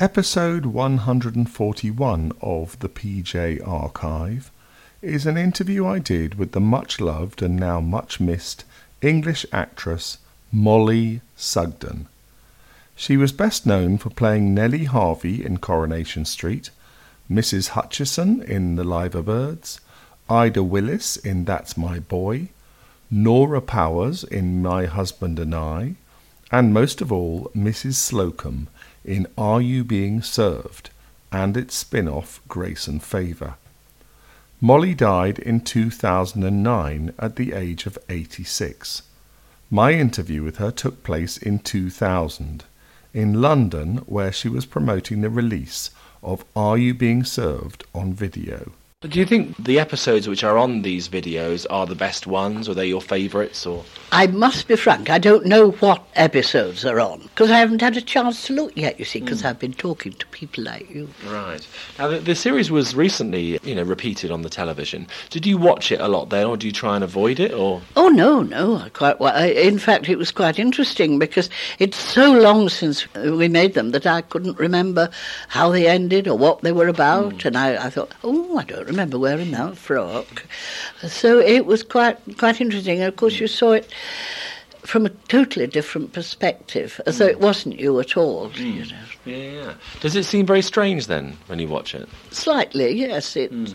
Episode 141 of the PJ Archive is an interview I did with the much loved and now much missed English actress Mollie Sugden. She was best known for playing Nellie Harvey in Coronation Street, Mrs. Hutchinson in The Liver Birds, Ida Willis in That's My Boy, Nora Powers in My Husband and I, and most of all, Mrs. Slocombe in Are You Being Served and its spin off Grace and Favour. Mollie died in 2009 at the age of 86. My interview with her took place in 2000 in London, where she was promoting the release of Are You Being Served on video. Do you think the episodes which are on these videos are the best ones, or they're your favourites, or? I must be frank, I don't know what episodes are on, because I haven't had a chance to look yet, you see, because hmm. I've been talking to people like you. Right. Now, the, the series was recently, you know, repeated on the television. Did you watch it a lot then, or do you try and avoid it, or? Oh, no, no, I quite well. I, in fact, it was quite interesting, because it's so long since we made them that I couldn't remember how they ended or what they were about, hmm. and I, I thought, oh, I don't remember wearing that frock. So it was quite quite interesting. And of course, you saw it from a totally different perspective, as though it wasn't you at all. You hmm. know. Yeah, yeah. Does it seem very strange then when you watch it? Slightly, yes. It hmm.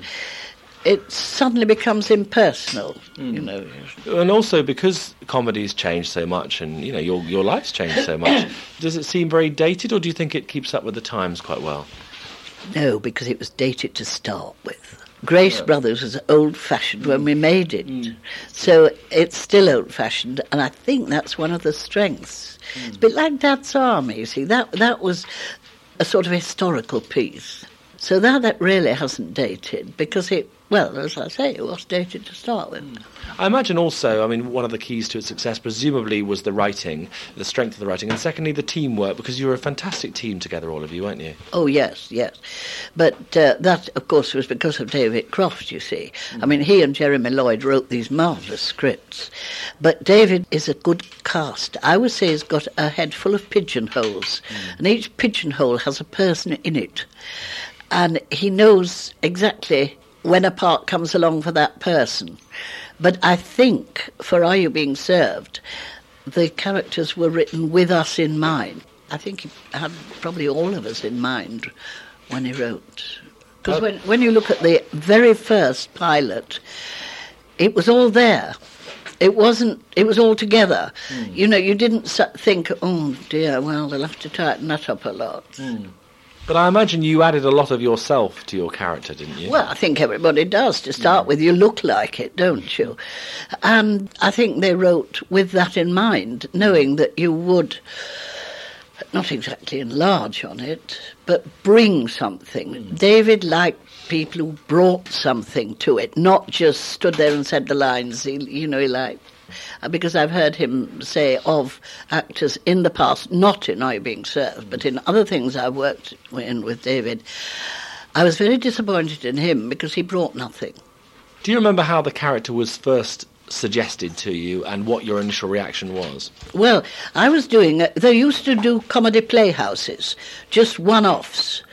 it suddenly becomes impersonal. You hmm. know. And also because comedy's changed so much, and you know your your life's changed so much. does it seem very dated, or do you think it keeps up with the times quite well? No, because it was dated to start with. Grace Brothers was old fashioned when we made it. Mm. So it's still old fashioned, and I think that's one of the strengths. Mm. It's a bit like Dad's Army, you see. That, that was a sort of historical piece. So that, that really hasn't dated because it, well, as I say, it was dated to start with. I imagine also, I mean, one of the keys to its success presumably was the writing, the strength of the writing, and secondly the teamwork, because you were a fantastic team together, all of you, weren't you? Oh, yes, yes. But uh, that, of course, was because of David Croft, you see. I mean, he and Jeremy Lloyd wrote these marvellous scripts. But David is a good cast. I would say he's got a head full of pigeonholes, and each pigeonhole has a person in it. And he knows exactly when a part comes along for that person. But I think for Are You Being Served, the characters were written with us in mind. I think he had probably all of us in mind when he wrote. Because when, when you look at the very first pilot, it was all there. It wasn't, it was all together. Hmm. You know, you didn't think, oh dear, well, they'll have to tighten that up a lot. Hmm. But I imagine you added a lot of yourself to your character, didn't you? Well, I think everybody does to start with. You look like it, don't you? And I think they wrote with that in mind, knowing that you would not exactly enlarge on it, but bring something. Mm. David liked people who brought something to it, not just stood there and said the lines. You know, he liked. uh, Because I've heard him say of actors in the past, not in I Being Served, but in other things I've worked in with David, I was very disappointed in him because he brought nothing. Do you remember how the character was first suggested to you and what your initial reaction was? Well, I was doing, uh, they used to do comedy playhouses, just one offs.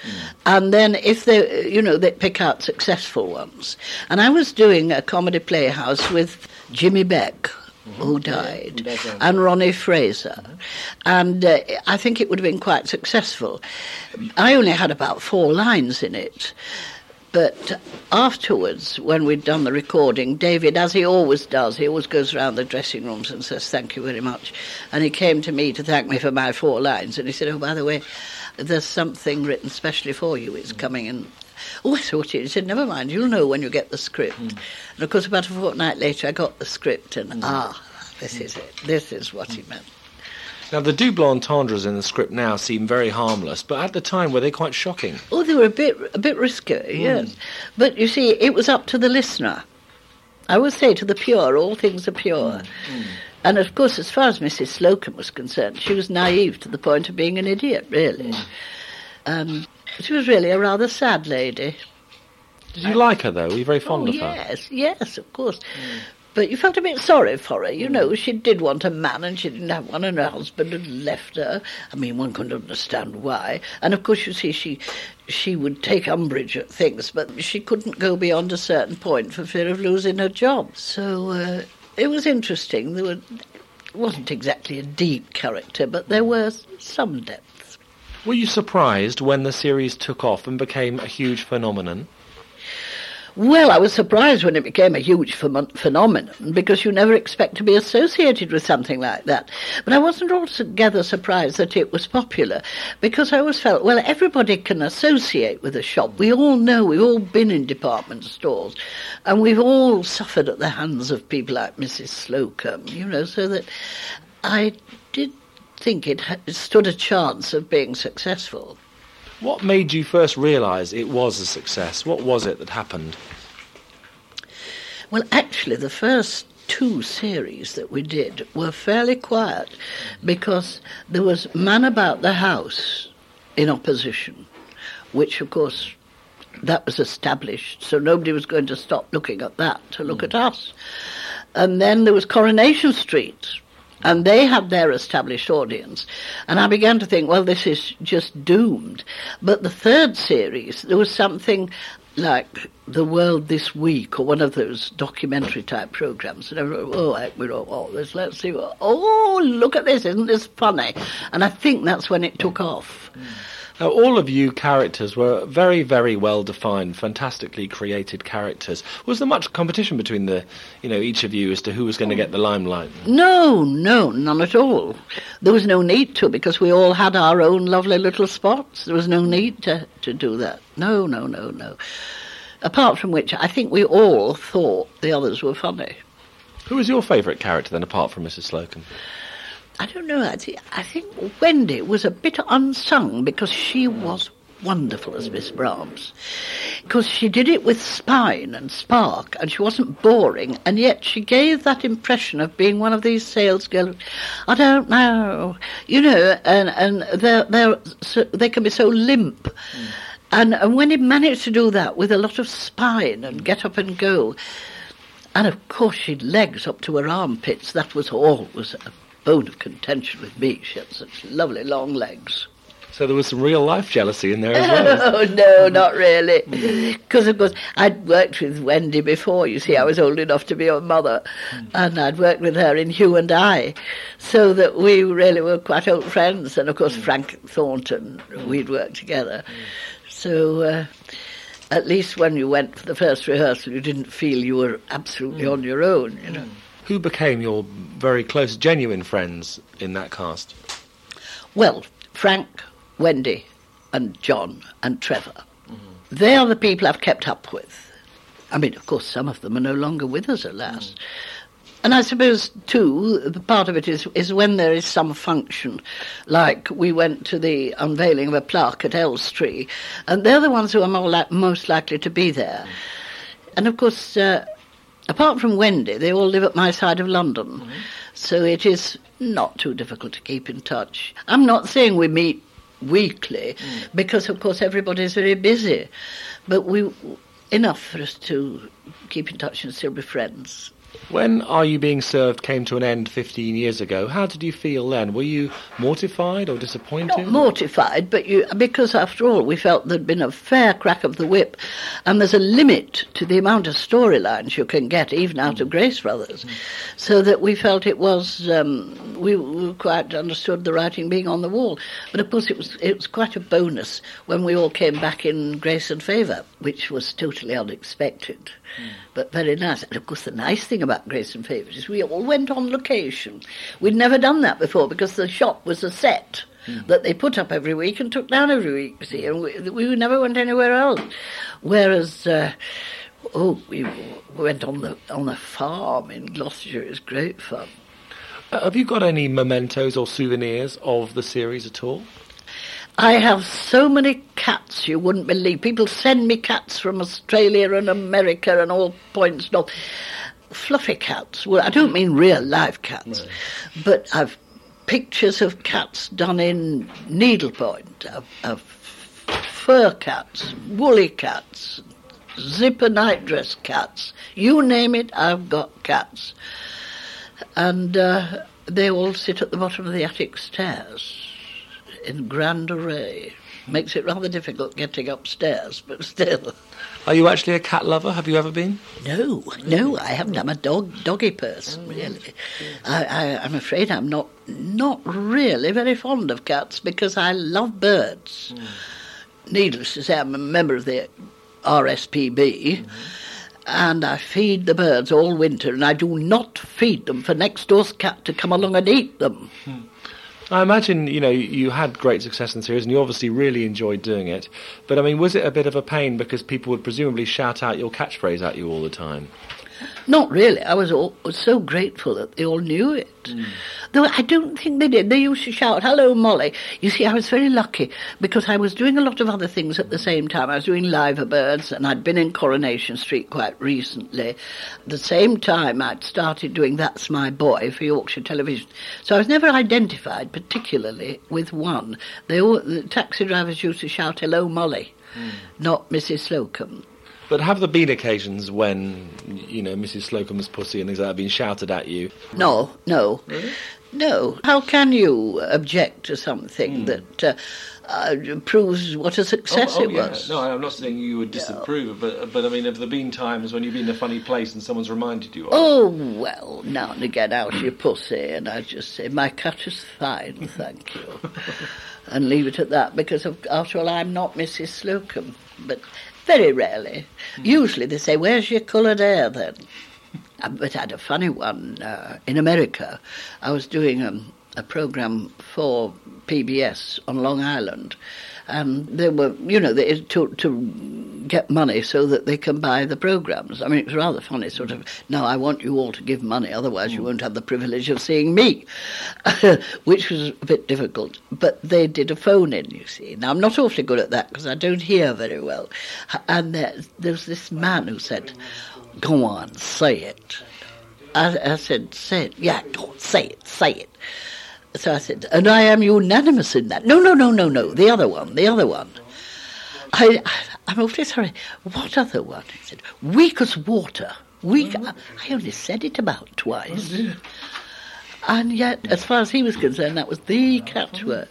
And then if they, you know, they pick out successful ones. And I was doing a comedy playhouse with Jimmy Beck. Who died, and Ronnie Fraser. And uh, I think it would have been quite successful. I only had about four lines in it. But afterwards, when we'd done the recording, David, as he always does, he always goes around the dressing rooms and says, Thank you very much. And he came to me to thank me for my four lines. And he said, Oh, by the way, there's something written specially for you. It's mm. coming in. Oh, I thought it. He said, Never mind, you'll know when you get the script. Mm. And of course, about a fortnight later, I got the script, and mm. ah, this is it. This is what he meant. Now, the double entendres in the script now seem very harmless, but at the time were they quite shocking? Oh, they were a bit a bit risky, hmm. yes. But you see, it was up to the listener. I would say to the pure, all things are pure. Hmm. Hmm. And of course, as far as Mrs. Slocombe was concerned, she was naive to the point of being an idiot, really. Um, she was really a rather sad lady. Did you like her though? Were you very fond oh, of her? yes, yes, of course. But you felt a bit sorry for her. You know, she did want a man and she didn't have one, and her husband had left her. I mean, one couldn't understand why. And of course, you see, she she would take umbrage at things, but she couldn't go beyond a certain point for fear of losing her job. So uh, it was interesting. There were, wasn't exactly a deep character, but there were some depths. Were you surprised when the series took off and became a huge phenomenon? Well, I was surprised when it became a huge ph- phenomenon because you never expect to be associated with something like that. But I wasn't altogether surprised that it was popular because I always felt, well, everybody can associate with a shop. We all know, we've all been in department stores and we've all suffered at the hands of people like Mrs. Slocombe, you know, so that I did think it stood a chance of being successful. What made you first realise it was a success? What was it that happened? Well, actually, the first two series that we did were fairly quiet because there was Man About the House in opposition, which, of course, that was established, so nobody was going to stop looking at that to look mm. at us. And then there was Coronation Street, and they had their established audience. And I began to think, well, this is just doomed. But the third series, there was something like The World This Week or one of those documentary type programs. And everyone, oh, we don't want this, let's see. Oh, look at this, isn't this funny? And I think that's when it took off. Mm. Now, all of you characters were very, very well defined, fantastically created characters. Was there much competition between the, you know, each of you as to who was going to get the limelight? No, no, none at all. There was no need to because we all had our own lovely little spots. There was no need to, to do that. No, no, no, no. Apart from which, I think we all thought the others were funny. Who was your favourite character then, apart from Mrs. Slocombe? I don't know. I think, I think Wendy was a bit unsung because she was wonderful as Miss Brahms. Because she did it with spine and spark, and she wasn't boring, and yet she gave that impression of being one of these salesgirls. I don't know, you know, and and they're they're so, they can be so limp. Mm. And, and when he managed to do that with a lot of spine and get up and go, and of course she'd legs up to her armpits, that was always a bone of contention with me. She had such lovely long legs. So there was some real life jealousy in there as well. Oh, no, not really. Because, of course, I'd worked with Wendy before. You see, I was old enough to be her mother. And I'd worked with her in Hugh and I. So that we really were quite old friends. And, of course, Frank Thornton, we'd worked together. So... Uh, at least when you went for the first rehearsal, you didn't feel you were absolutely on your own, you know. Who became your very close, genuine friends in that cast? Well, Frank, Wendy, and John, and Trevor. Mm-hmm. They are the people I've kept up with. I mean, of course, some of them are no longer with us at last. Mm. And I suppose, too, the part of it is, is when there is some function, like we went to the unveiling of a plaque at Elstree, and they're the ones who are more li- most likely to be there. Mm. And of course, uh, apart from Wendy, they all live at my side of London. Mm-hmm. So it is not too difficult to keep in touch. I'm not saying we meet weekly mm. because, of course, everybody is very busy, but we enough for us to keep in touch and still be friends. When Are You Being Served came to an end 15 years ago, how did you feel then? Were you mortified or disappointed? Not mortified, but you, because after all, we felt there'd been a fair crack of the whip, and there's a limit to the amount of storylines you can get, even out of. Grace Brothers. Mm. So that we felt it was, um, we, we quite understood the writing being on the wall. But of course, it was, it was quite a bonus when we all came back in Grace and Favour, which was totally unexpected, mm. but very nice. And of course, the nice thing about Grace and Favour is we all went on location. We'd never done that before because the shop was a set mm. that they put up every week and took down every week, you see, and we, we never went anywhere else. Whereas, uh, oh, we went on the, on the farm in Gloucestershire, it was great fun. Uh, have you got any mementos or souvenirs of the series at all? I have so many cats you wouldn't believe. People send me cats from Australia and America and all points north. Fluffy cats. Well, I don't mean real live cats, no. but I've pictures of cats done in needlepoint, of, of fur cats, woolly cats, zipper nightdress cats. You name it, I've got cats. And uh, they all sit at the bottom of the attic stairs in grand array. Makes it rather difficult getting upstairs, but still. Are you actually a cat lover? Have you ever been? No, no, I haven't. I'm a dog, doggy person, mm. really. I, I, I'm afraid I'm not, not really very fond of cats because I love birds. Mm. Needless to say, I'm a member of the RSPB. Mm-hmm. And I feed the birds all winter, and I do not feed them for next door's cat to come along and eat them. Hmm. I imagine you know you had great success in the series, and you obviously really enjoyed doing it. But I mean, was it a bit of a pain because people would presumably shout out your catchphrase at you all the time? Not really. I was, all, was so grateful that they all knew it. Hmm. Though I don't think they did. They used to shout, Hello, Mollie. You see, I was very lucky because I was doing a lot of other things at the same time. I was doing Liver Birds and I'd been in Coronation Street quite recently. At the same time, I'd started doing That's My Boy for Yorkshire Television. So I was never identified particularly with one. They all, the taxi drivers used to shout, Hello, Mollie, hmm. not Mrs. Slocombe. But have there been occasions when you know Mrs. Slocombe's pussy and things like that have been shouted at you? No, no. No. How can you object to something that uh, uh, proves what a success it was? No, I'm not saying you would disapprove, but but I mean, have there been times when you've been in a funny place and someone's reminded you? Of it? Oh, well, now and again out your pussy, and I just say, my cut is fine, thank you. and leave it at that, because of, after all, I'm not Mrs. Slocombe. But very rarely. Usually they say, where's your coloured hair then? Uh, But I had a funny one uh, in America. I was doing um, a program for PBS on Long Island, and they were, you know, they, to to get money so that they can buy the programs. I mean, it was rather funny, sort of. No, I want you all to give money, otherwise you hmm. won't have the privilege of seeing me, which was a bit difficult. But they did a phone in, you see. Now I'm not awfully good at that because I don't hear very well, and there, there was this man who said. Go on, say it. I, I said, say it. Yeah, go on, say it, say it. So I said, and I am unanimous in that. No, no, no, no, no, the other one, the other one. I, I, I'm awfully sorry. What other one? He said, weak as water. Weak. I only said it about twice. And yet, as far as he was concerned, that was the catchword.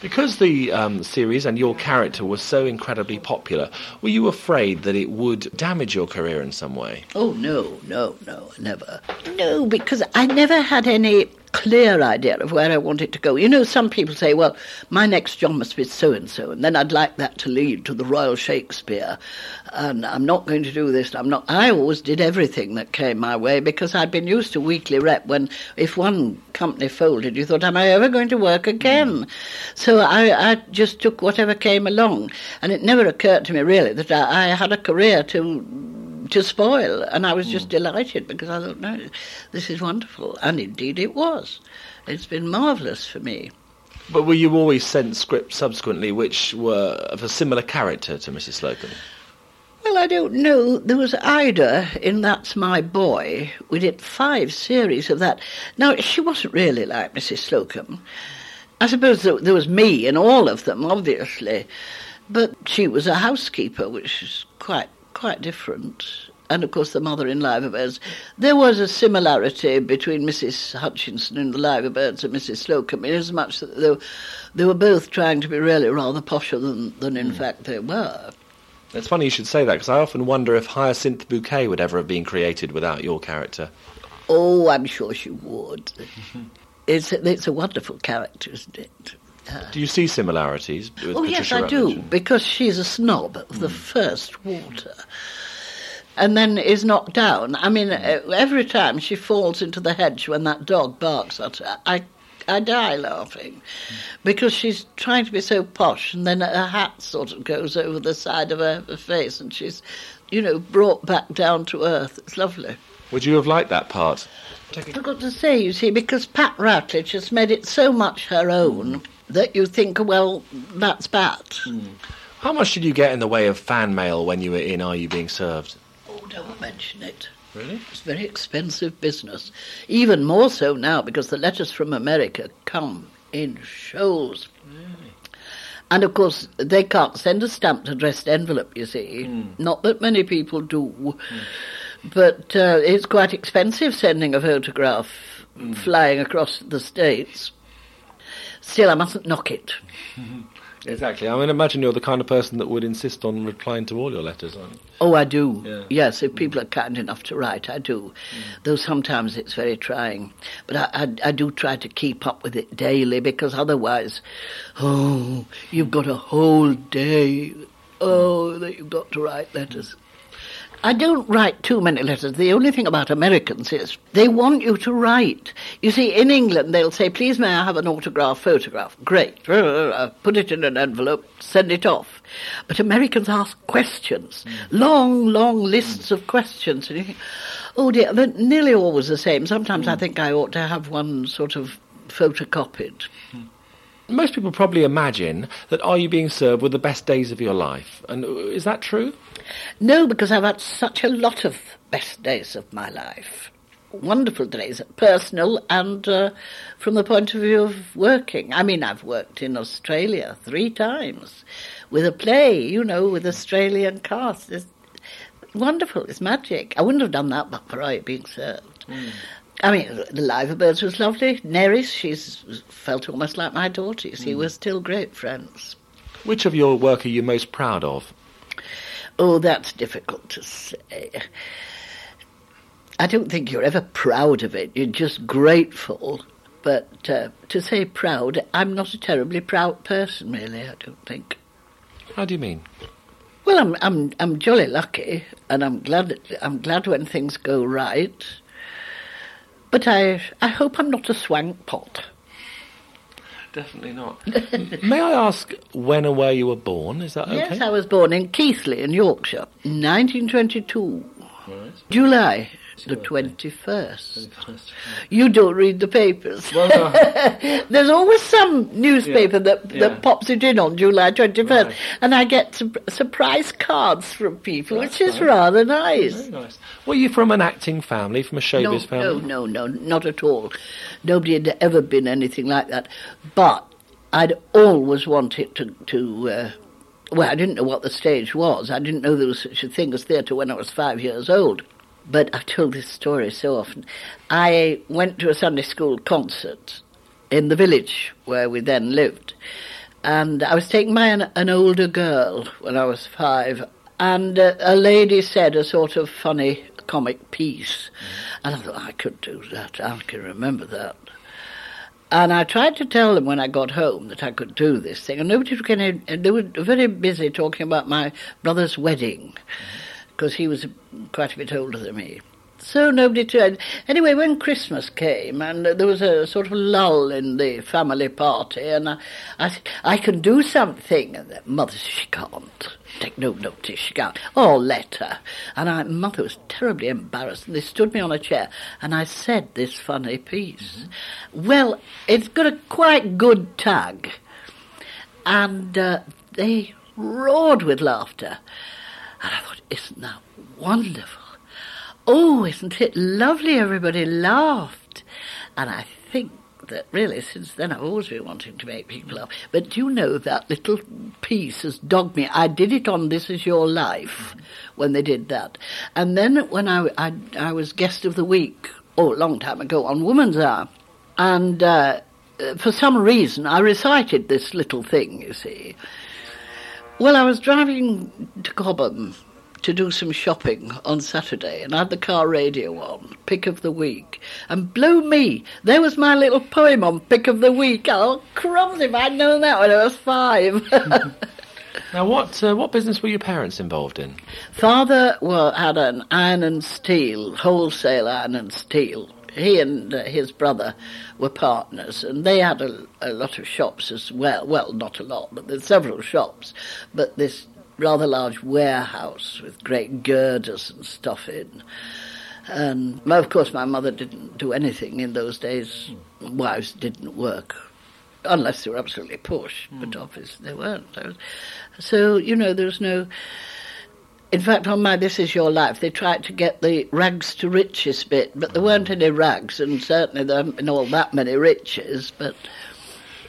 Because the um, series and your character was so incredibly popular, were you afraid that it would damage your career in some way? Oh, no, no, no, never. No, because I never had any clear idea of where I wanted to go. You know, some people say, well, my next job must be so and so, and then I'd like that to lead to the Royal Shakespeare. And I'm not going to do this. I'm not. I always did everything that came my way because I'd been used to weekly rep when if one company folded, you thought, am I ever going to work again? Mm. So I, I just took whatever came along. And it never occurred to me really that I, I had a career to to spoil. And I was just hmm. delighted because I thought, no, this is wonderful. And indeed it was. It's been marvellous for me. But were you always sent scripts subsequently which were of a similar character to Mrs. Slocombe? Well, I don't know. There was Ida in That's My Boy. We did five series of that. Now, she wasn't really like Mrs. Slocombe. I suppose there, there was me in all of them, obviously. But she was a housekeeper, which is quite quite different. And of course, the mother in Liver Birds. There was a similarity between Mrs. Hutchinson in the Liver Birds and Mrs. Slocombe, in as much that they were, they were both trying to be really rather posher than, than in hmm. fact they were. It's funny you should say that because I often wonder if Hyacinth Bouquet would ever have been created without your character. Oh, I'm sure she would. it's, a, it's a wonderful character, isn't it? Do you see similarities with Oh, Patricia yes, I Routledge? do, because she's a snob of the hmm. first water. And then is knocked down. I mean, uh, every time she falls into the hedge when that dog barks at her, I, I die laughing. Hmm. Because she's trying to be so posh, and then her hat sort of goes over the side of her, her face, and she's, you know, brought back down to earth. It's lovely. Would you have liked that part? I've got to say, you see, because Pat Routledge has made it so much her own hmm. That you think, well, that's Pat. Hmm. How much did you get in the way of fan mail when you were in Are You Being Served? Oh, don't mention it. Really? It's very expensive business. Even more so now because the letters from America come in shoals. Really? And of course, they can't send a stamped addressed envelope, you see. Hmm. Not that many people do. Hmm. But uh, it's quite expensive sending a photograph flying across the States. Still, I mustn't knock it. Exactly. I mean, imagine you're the kind of person that would insist on replying to all your letters, aren't you? Oh, I do. Yeah. Yes, if mm. people are kind enough to write, I do. Mm. Though sometimes it's very trying. But I, I, I do try to keep up with it daily because otherwise, oh, you've got a whole day. Oh, that you've got to write letters. I don't write too many letters. The only thing about Americans is they want you to write. You see, in England, they'll say, please may I have an autograph photograph? Great. Put it in an envelope, send it off. But Americans ask questions, mm. long, long lists mm. of questions. And you think, oh dear, they're nearly always the same. Sometimes I mm. think I ought to have one sort of photocopied. Most people probably imagine that Are You Being Served were the best days of your life. And uh, is that true? No, because I've had such a lot of best days of my life. Wonderful days, personal and uh, from the point of view of working. I mean, I've worked in Australia three times with a play, you know, with Australian cast. It's wonderful, it's magic. I wouldn't have done that but for it being served. I mean, the Liver Birds was lovely. Nerys, she's felt almost like my daughter. You see, we're still great friends. Which of your work are you most proud of? Oh, that's difficult to say. I don't think you're ever proud of it. You're just grateful. But uh, to say proud, I'm not a terribly proud person, really. I don't think. How do you mean? Well, I'm I'm I'm jolly lucky, and I'm glad I'm glad when things go right. But I I hope I'm not a swank pot. Definitely not. May I ask when and where you were born? Is that okay? Yes, I was born in Keighley in Yorkshire, in 1922, July the 21st. You don't read the papers. There's always some newspaper that, Yeah. that pops it in on July 21st, Right. and I get su- surprise cards from people, That's which is nice. rather nice. Very nice. Were you from an acting family, from a showbiz No, family? no, no, no, not at all. Nobody had ever been anything like that. But I'd always wanted to, to uh, well, I didn't know what the stage was. I didn't know there was such a thing as theatre when I was five years old. But I've told this story so often. I went to a Sunday school concert in the village where we then lived. And I was taken by an, an older girl when I was five. And uh, a lady said a sort of funny comic piece. And I thought, I could do that. I can remember that. And I tried to tell them when I got home that I could do this thing. And nobody took any. They were very busy talking about my brother's wedding because he was quite a bit older than me. So nobody tried. Anyway, when Christmas came and there was a sort of lull in the family party, and I, I said, I can do something. And the mother she can't. Take no notice, she can't. Oh, let her. And I, mother was terribly embarrassed. And they stood me on a chair, and I said this funny piece. Well, it's got a quite good tag. And uh, they roared with laughter. And I thought, isn't that wonderful? Oh, isn't it lovely? Everybody laughed. And I think that really, since then, I've always been wanting to make people laugh. But do you know that little piece has dogged me? I did it on This Is Your Life when they did that. And then when I, I, I was guest of the week, oh, a long time ago, on Woman's Hour, and uh, for some reason I recited this little thing, you see. Well, I was driving to Cobham to do some shopping on Saturday and I had the car radio on, Pick of the Week. And blow me, there was my little poem on Pick of the Week. Oh, crumbs if I'd known that when I was five. Now, what uh, what business were your parents involved in? Father well, had an iron and steel, wholesale iron and steel. He and uh, his brother were partners, and they had a, a lot of shops as well. Well, not a lot, but there's several shops. But this rather large warehouse with great girders and stuff in. And of course, my mother didn't do anything in those days. Wives didn't work unless they were absolutely push, but obviously they weren't. So, you know, there was no. In fact, on my This Is Your Life, they tried to get the rags to riches bit, but there weren't any rags, and certainly there haven't been all that many riches. But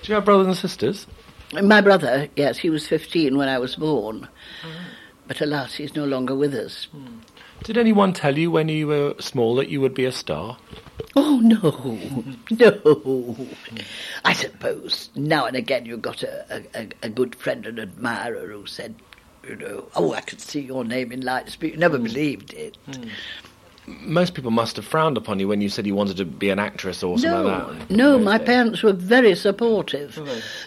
Do you have brothers and sisters? My brother, yes, he was 15 when I was born. Mm. But alas, he's no longer with us. Hmm. Did anyone tell you when you were small that you would be a star? Oh, no, no. I suppose now and again you got a, a, a good friend and admirer who said, you know, oh, I could see your name in lights, but you never hmm. believed it. Hmm. Most people must have frowned upon you when you said you wanted to be an actress or something No, like that. no, in my days. parents were very supportive.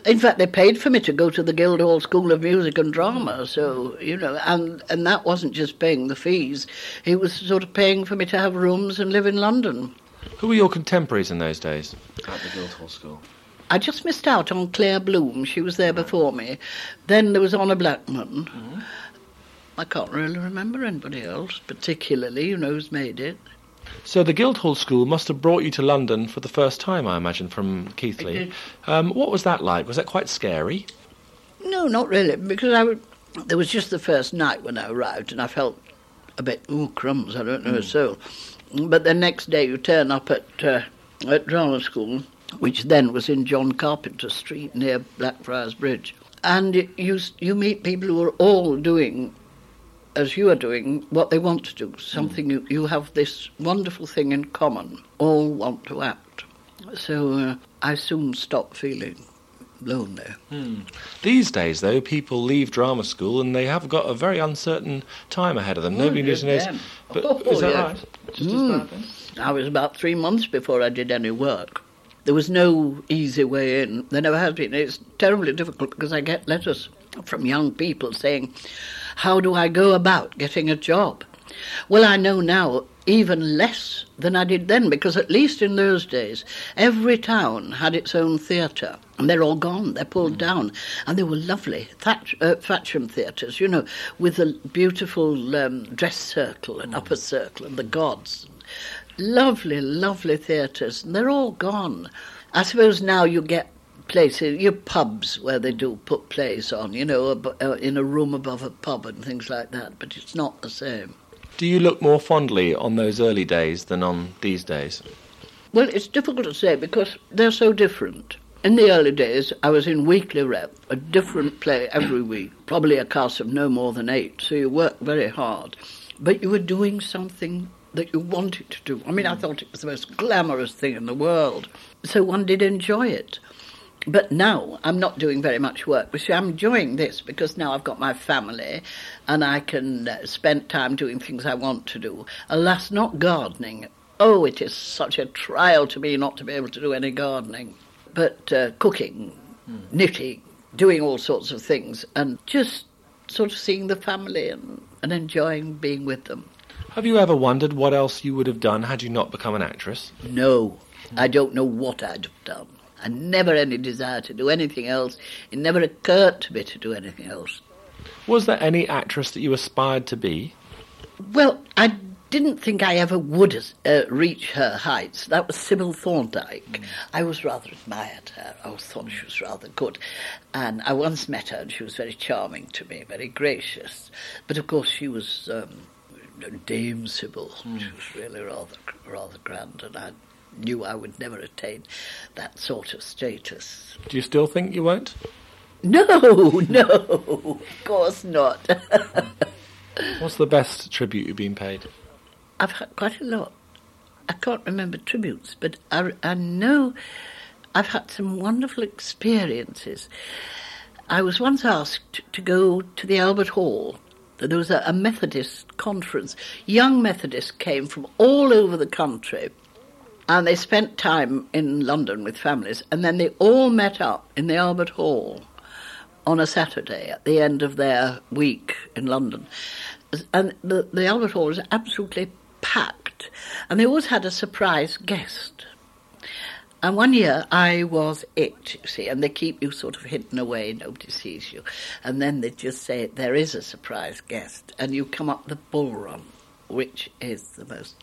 In fact, they paid for me to go to the Guildhall School of Music and Drama. So you know, and and that wasn't just paying the fees; it was sort of paying for me to have rooms and live in London. Who were your contemporaries in those days at the Guildhall School? I just missed out on Claire Bloom. She was there before me. Then there was Honor Blackman. I can't really remember anybody else, particularly, you know, who's made it. So the Guildhall School must have brought you to London for the first time, I imagine, from Keighley. Um, what was that like? Was that quite scary? No, not really, because I would, there was just the first night when I arrived, and I felt a bit, oh, crumbs, I don't know a soul. But the next day you turn up at, uh, at drama school, which then was in John Carpenter Street near Blackfriars Bridge, and you, you meet people who are all doing as you are doing, what they want to do. Something hmm. you, you have this wonderful thing in common. All want to act. So uh, I soon stopped feeling lonely. Hmm. These days, though, people leave drama school and they have got a very uncertain time ahead of them. Oh, Nobody yes, knows. then. But Oh, is that yes. right? Just as? I was about three months before I did any work. There was no easy way in. There never has been. It's terribly difficult because I get letters from young people saying, How do I go about getting a job? Well, I know now even less than I did then because, at least in those days, every town had its own theatre. And they're all gone, they're pulled down. And they were lovely. Thatch, uh, Matcham theatres, you know, with a beautiful um, dress circle and upper circle and the gods. Lovely, lovely theatres. And they're all gone. I suppose now you get places, your pubs where they do put plays on, you know, uh, in a room above a pub and things like that, but it's not the same. Do you look more fondly on those early days than on these days? Well, it's difficult to say because they're so different. In the early days, I was in weekly rep, a different play every week, probably a cast of no more than eight, so you worked very hard. But you were doing something that you wanted to do. I mean, I thought it was the most glamorous thing in the world, so one did enjoy it. But now I'm not doing very much work, but see, I'm enjoying this because now I've got my family and I can uh, spend time doing things I want to do. Alas, not gardening. Oh, it is such a trial to me not to be able to do any gardening. But uh, cooking, knitting, doing all sorts of things, and just sort of seeing the family and, and enjoying being with them. Have you ever wondered what else you would have done had you not become an actress? No, I don't know what I'd have done. I never had any desire to do anything else. It never occurred to me to do anything else. Was there any actress that you aspired to be? Well, I didn't think I ever would uh, reach her heights. That was Sybil Thorndike. I was rather admired her. I thought she was rather good. And I once met her, and she was very charming to me, very gracious. But of course, she was um, Dame Sybil. She was really rather, rather grand, and I knew I would never attain that sort of status. Do you still think you won't? No, no, of course not. What's the best tribute you've been paid? I've had quite a lot. I can't remember tributes, but I, I know I've had some wonderful experiences. I was once asked to go to the Albert Hall. There was a, a Methodist conference. Young Methodists came from all over the country and they spent time in London with families, and then they all met up in the Albert Hall on a Saturday at the end of their week in London. And the, the Albert Hall was absolutely packed, and they always had a surprise guest. And one year I was it, you see, and they keep you sort of hidden away, nobody sees you. And then they just say, there is a surprise guest, and you come up the bull run, which is the most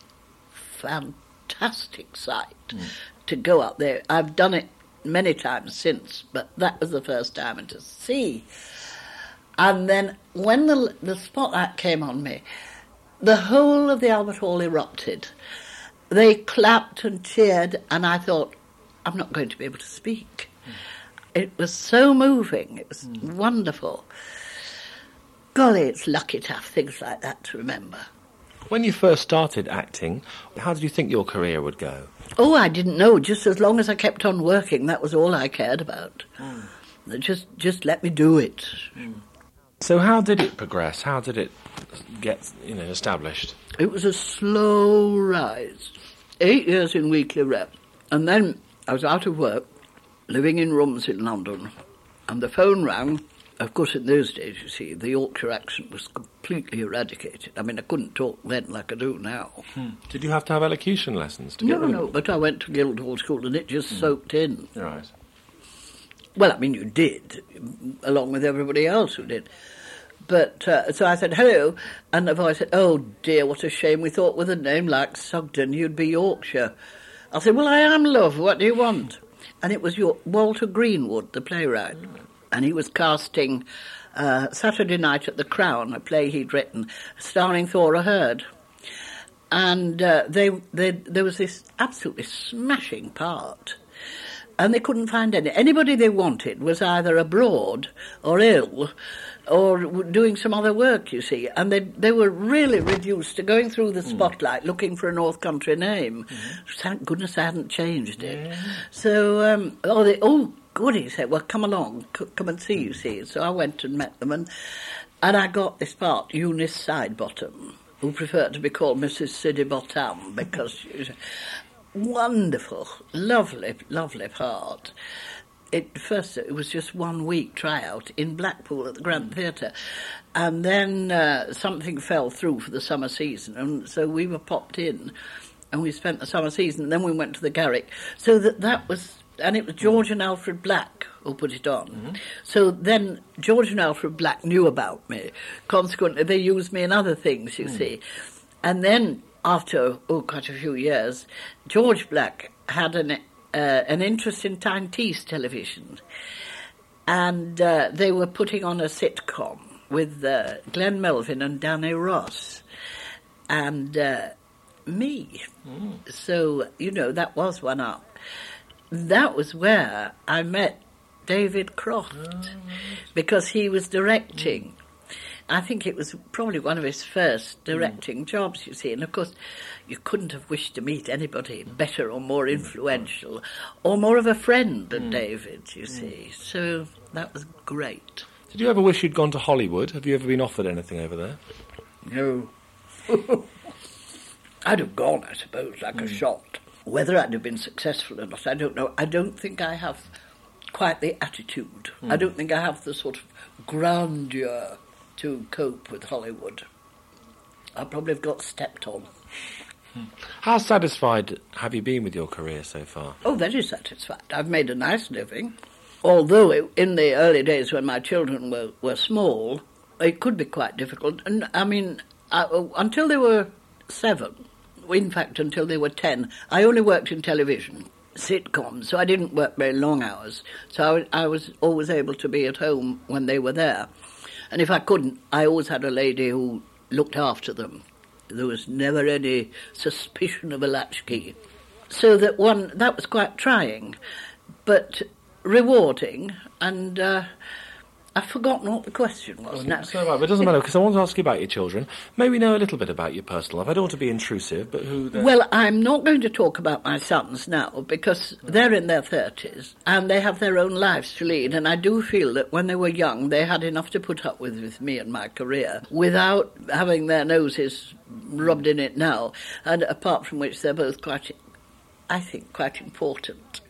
fantastic sight hmm. to go up there. I've done it many times since, but that was the first time and to see. And then when the, the spotlight came on me, the whole of the Albert Hall erupted. They clapped and cheered, and I thought, I'm not going to be able to speak. It was so moving. It was mm. wonderful. Golly, it's lucky to have things like that to remember. When you first started acting, how did you think your career would go? Oh, I didn't know. Just as long as I kept on working, that was all I cared about. Mm. Just, just let me do it. Mm. So how did it progress? How did it get, you know, established? It was a slow rise. Eight years in weekly rep. And then I was out of work, living in rooms in London, and the phone rang. Of course, in those days, you see, the Yorkshire accent was completely eradicated. I mean, I couldn't talk then like I do now. Did you have to have elocution lessons to No, get rid no, of but I went to Guildhall School and it just soaked in. Right. Well, I mean, you did, along with everybody else who did. But uh, so I said, hello, and the voice said, oh dear, what a shame. We thought with a name like Sugden you'd be Yorkshire. I said, well, I am, love. What do you want? And it was your Walter Greenwood, the playwright. And he was casting uh, Saturday Night at the Crown, a play he'd written, starring Thora Hird. And uh, they, they, there was this absolutely smashing part and they couldn't find any. Anybody they wanted was either abroad or ill or doing some other work, you see. And they, they were really reduced to going through the hmm. spotlight looking for a North Country name. Hmm. Thank goodness I hadn't changed it. So, um, oh, they, oh, good, he said, well, come along, c- come and see, you hmm. see. So I went and met them, and, and I got this part, Eunice Sidebottom, who preferred to be called Mrs. Siddy Bottom because she wonderful, lovely, lovely part. It first it was just one week tryout in Blackpool at the Grand Theatre, and then uh, something fell through for the summer season, and so we were popped in, and we spent the summer season. And then we went to the Garrick, so that that was. And it was George and Alfred Black who put it on. So then George and Alfred Black knew about me. Consequently, they used me in other things, you see. And then after oh quite a few years, George Black had an uh, an interest in Tyne Tees television, and uh, they were putting on a sitcom with uh, Glenn Melvyn and Danny Ross, and uh, me. So you know that was one up. That was where I met David Croft because he was directing. I think it was probably one of his first directing jobs, you see. And of course, you couldn't have wished to meet anybody better or more mm. influential or more of a friend than mm. David, you mm. see. So that was great. Did you ever wish you'd gone to Hollywood? Have you ever been offered anything over there? No. I'd have gone, I suppose, like a shot. Whether I'd have been successful or not, I don't know. I don't think I have quite the attitude. I don't think I have the sort of grandeur to cope with Hollywood. I probably have got stepped on. Hmm. How satisfied have you been with your career so far? Oh, very satisfied. I've made a nice living. Although it, in the early days when my children were, were small, it could be quite difficult. And I mean, I, until they were seven, in fact, until they were ten, I only worked in television, sitcoms, so I didn't work very long hours. So I, I was always able to be at home when they were there. And if I couldn't, I always had a lady who looked after them. There was never any suspicion of a latchkey. So that one, that was quite trying, but rewarding, and uh, I've forgotten what the question was now. So, right, but it doesn't matter because I want to ask you about your children. May we know a little bit about your personal life? I don't want to be intrusive, but who? they're- Well, I'm not going to talk about my sons now because they're in their 30s and they have their own lives to lead. And I do feel that when they were young, they had enough to put up with with me and my career without having their noses rubbed in it now. And apart from which, they're both quite, I think, quite important.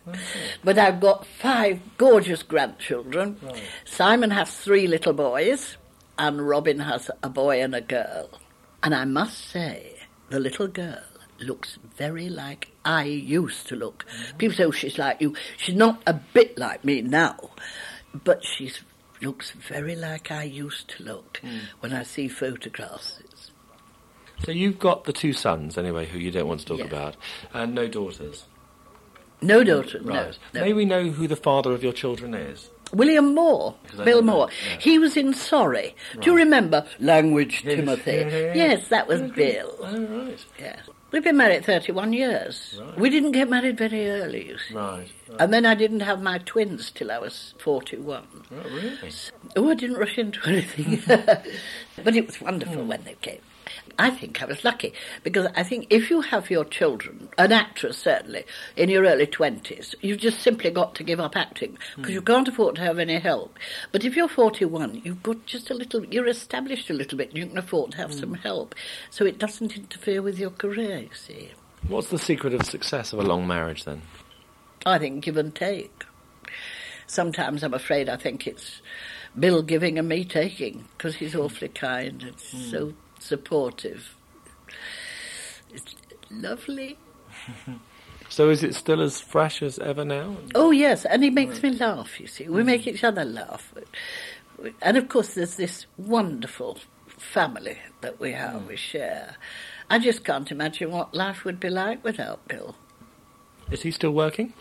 But I've got five gorgeous grandchildren. Simon has three little boys, and Robin has a boy and a girl. And I must say, the little girl looks very like I used to look. Mm. People say, oh, she's like you. She's not a bit like me now, but she looks very like I used to look mm. when I see photographs. So you've got the two sons anyway, who you don't want to talk Yeah. about, and no daughters. no daughters. Right. no. May we know who the father of your children is? William Moore, Bill Moore. yeah. He was in Sorry. Do you remember Language Yes, Timothy? yeah. Yes, that was Bill. Oh, right. Yes. We've been married 31 years. Right. We didn't get married very early, you see. Right. And then I didn't have my twins till I was 41. Oh, really? Oh, I didn't rush into anything. but it was wonderful hmm. when they came. I think I was lucky because I think if you have your children, an actress certainly, in your early 20s, you've just simply got to give up acting because you hmm. can't afford to have any help. But if you're 41, you've got just a little, you're established a little bit, and you can afford to have some hmm. help. So it doesn't interfere with your career, you see. What's the secret of success of a long marriage then? I think give and take. Sometimes I'm afraid I think it's Bill giving and me taking because he's hmm. awfully kind and so supportive. It's lovely. So is it still as fresh as ever now? Oh yes, and he makes me laugh. You see, we make each other laugh, and of course there's this wonderful family that we have, hmm. we share. I just can't imagine what life would be like without Bill. Is he still working?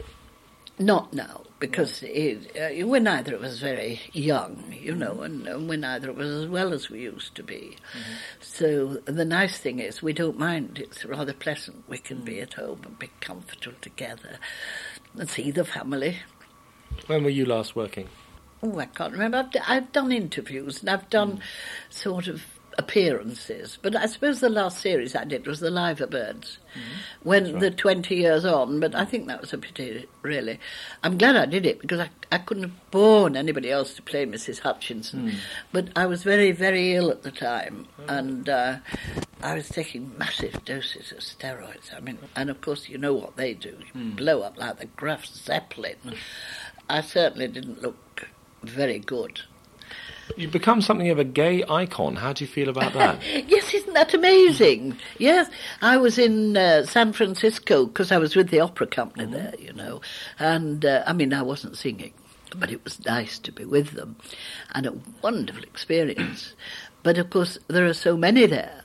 Not now, because it, uh, we're neither of us very young, you know, and, and we're neither of us as well as we used to be. Mm-hmm. So the nice thing is we don't mind. It's rather pleasant. We can be mm. at home and be comfortable together and see the family. When were you last working? Oh, I can't remember. I've, d- I've done interviews and I've done mm. sort of appearances, but I suppose the last series I did was the Liver Birds, mm-hmm. when the 20 years on, but I think that was a pity, really. I'm glad I did it because I, I couldn't have borne anybody else to play Mrs. Hutchinson, hmm. but I was very, very ill at the time oh. and uh, I was taking massive doses of steroids. I mean, and of course, you know what they do. You hmm. blow up like the Graf Zeppelin. I certainly didn't look very good. You've become something of a gay icon. How do you feel about that? Yes, isn't that amazing? Yes, I was in uh, San Francisco because I was with the opera company there, you know, and uh, I mean I wasn't singing, but it was nice to be with them, and a wonderful experience. But of course, there are so many there,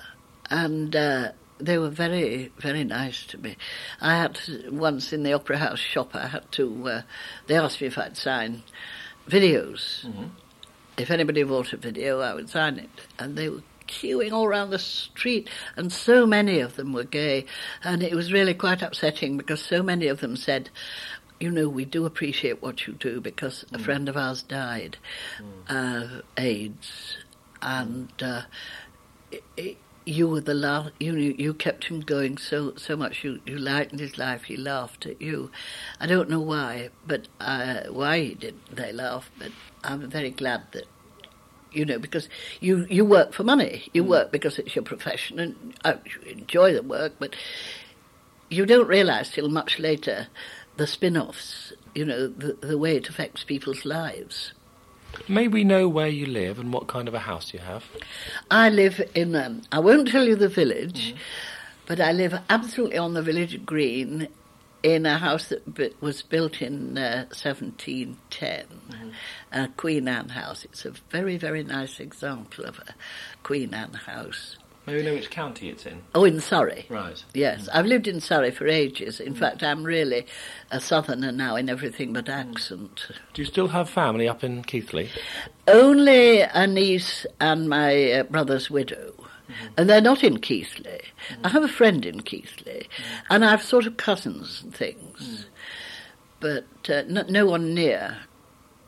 and. Uh, they were very, very nice to me. I had to, once in the Opera House shop. I had to. Uh, they asked me if I'd sign videos. If anybody bought a video, I would sign it. And they were queuing all around the street, and so many of them were gay. And it was really quite upsetting because so many of them said, you know, we do appreciate what you do because a friend of ours died of AIDS, and uh, i i you were the last. You you kept him going so so much. You you lightened his life. He laughed at you. I don't know why, but uh, why he did they laugh? But I'm very glad that you know because you you work for money. You work because it's your profession, and uh, you enjoy the work, but you don't realise till much later the spin-offs. You know the the way it affects people's lives. May we know where you live and what kind of a house you have? I live in, um, I won't tell you the village, but I live absolutely on the village green in a house that b- was built in uh, 1710, a Queen Anne house. It's a very, very nice example of a Queen Anne house. May we know which county it's in? Oh, in Surrey. Right. Yes, I've lived in Surrey for ages. In fact, I'm really a southerner now in everything but accent. Do you still have family up in Keighley? Only a niece and my uh, brother's widow. And they're not in Keighley. I have a friend in Keighley, and I've sort of cousins and things, but uh, no, no one near.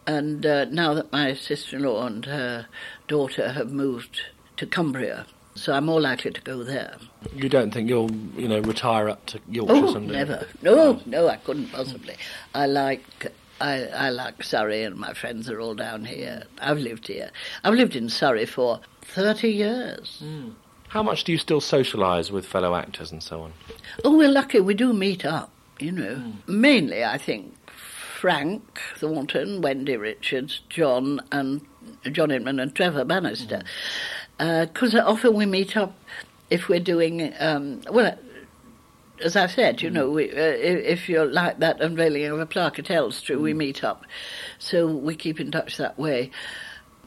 And uh, now that my sister-in-law and her daughter have moved to Cumbria, so I'm more likely to go there. You don't think you'll, you know, retire up to Yorkshire Oh, someday? never. No, no, I couldn't possibly. I like. I, I like Surrey, and my friends are all down here. I've lived here. I've lived in Surrey for thirty years. Hmm. How much do you still socialise with fellow actors and so on? Oh, we're lucky. We do meet up. You know, hmm. mainly I think Frank Thornton, Wendy Richards, John, and John Inman and Trevor Bannister. Hmm. Uh, because often we meet up if we're doing um, well. As I said, you know, we, uh, if, if you're like that unveiling of a plaque at Elstree, we meet up. So we keep in touch that way.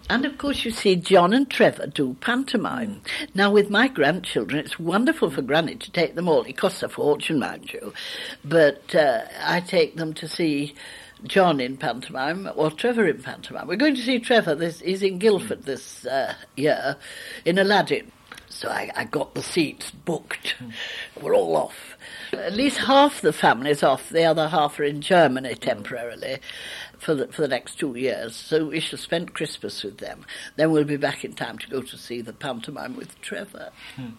And of course, you see John and Trevor do pantomime. Now, with my grandchildren, it's wonderful for Granny to take them all. It costs a fortune, mind you. But uh, I take them to see John in pantomime or Trevor in pantomime. We're going to see Trevor. This, he's in Guildford this uh, year in Aladdin. So I, I got the seats booked. We're all off. At least half the family's off. The other half are in Germany temporarily for the, for the next two years. So we shall spend Christmas with them. Then we'll be back in time to go to see the pantomime with Trevor. Hmm.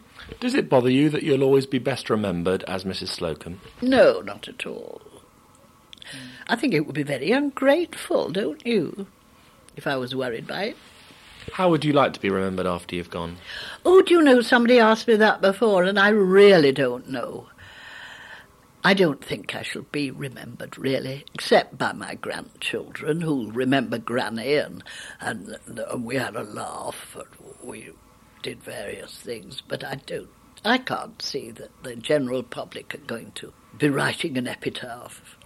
Does it bother you that you'll always be best remembered as Mrs. Slocombe? No, not at all. I think it would be very ungrateful, don't you? If I was worried by it. How would you like to be remembered after you've gone? Oh, do you know, somebody asked me that before, and I really don't know. I don't think I shall be remembered, really, except by my grandchildren, who'll remember Granny, and, and, and we had a laugh, and we did various things, but I don't. I can't see that the general public are going to be writing an epitaph.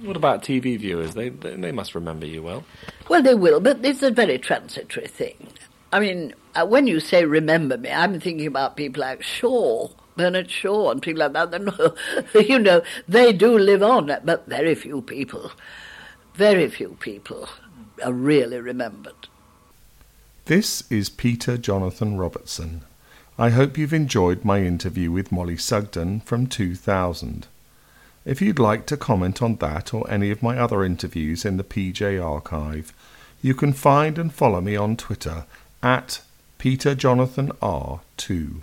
What about TV viewers? They, they, they must remember you well. Well, they will, but it's a very transitory thing. I mean, uh, when you say remember me, I'm thinking about people like Shaw, Bernard Shaw, and people like that. You know, they do live on, but very few people, very few people are really remembered. This is Peter Jonathan Robertson. I hope you've enjoyed my interview with Mollie Sugden from 2000. If you'd like to comment on that or any of my other interviews in the PJ archive, you can find and follow me on Twitter at PeterJonathanR2.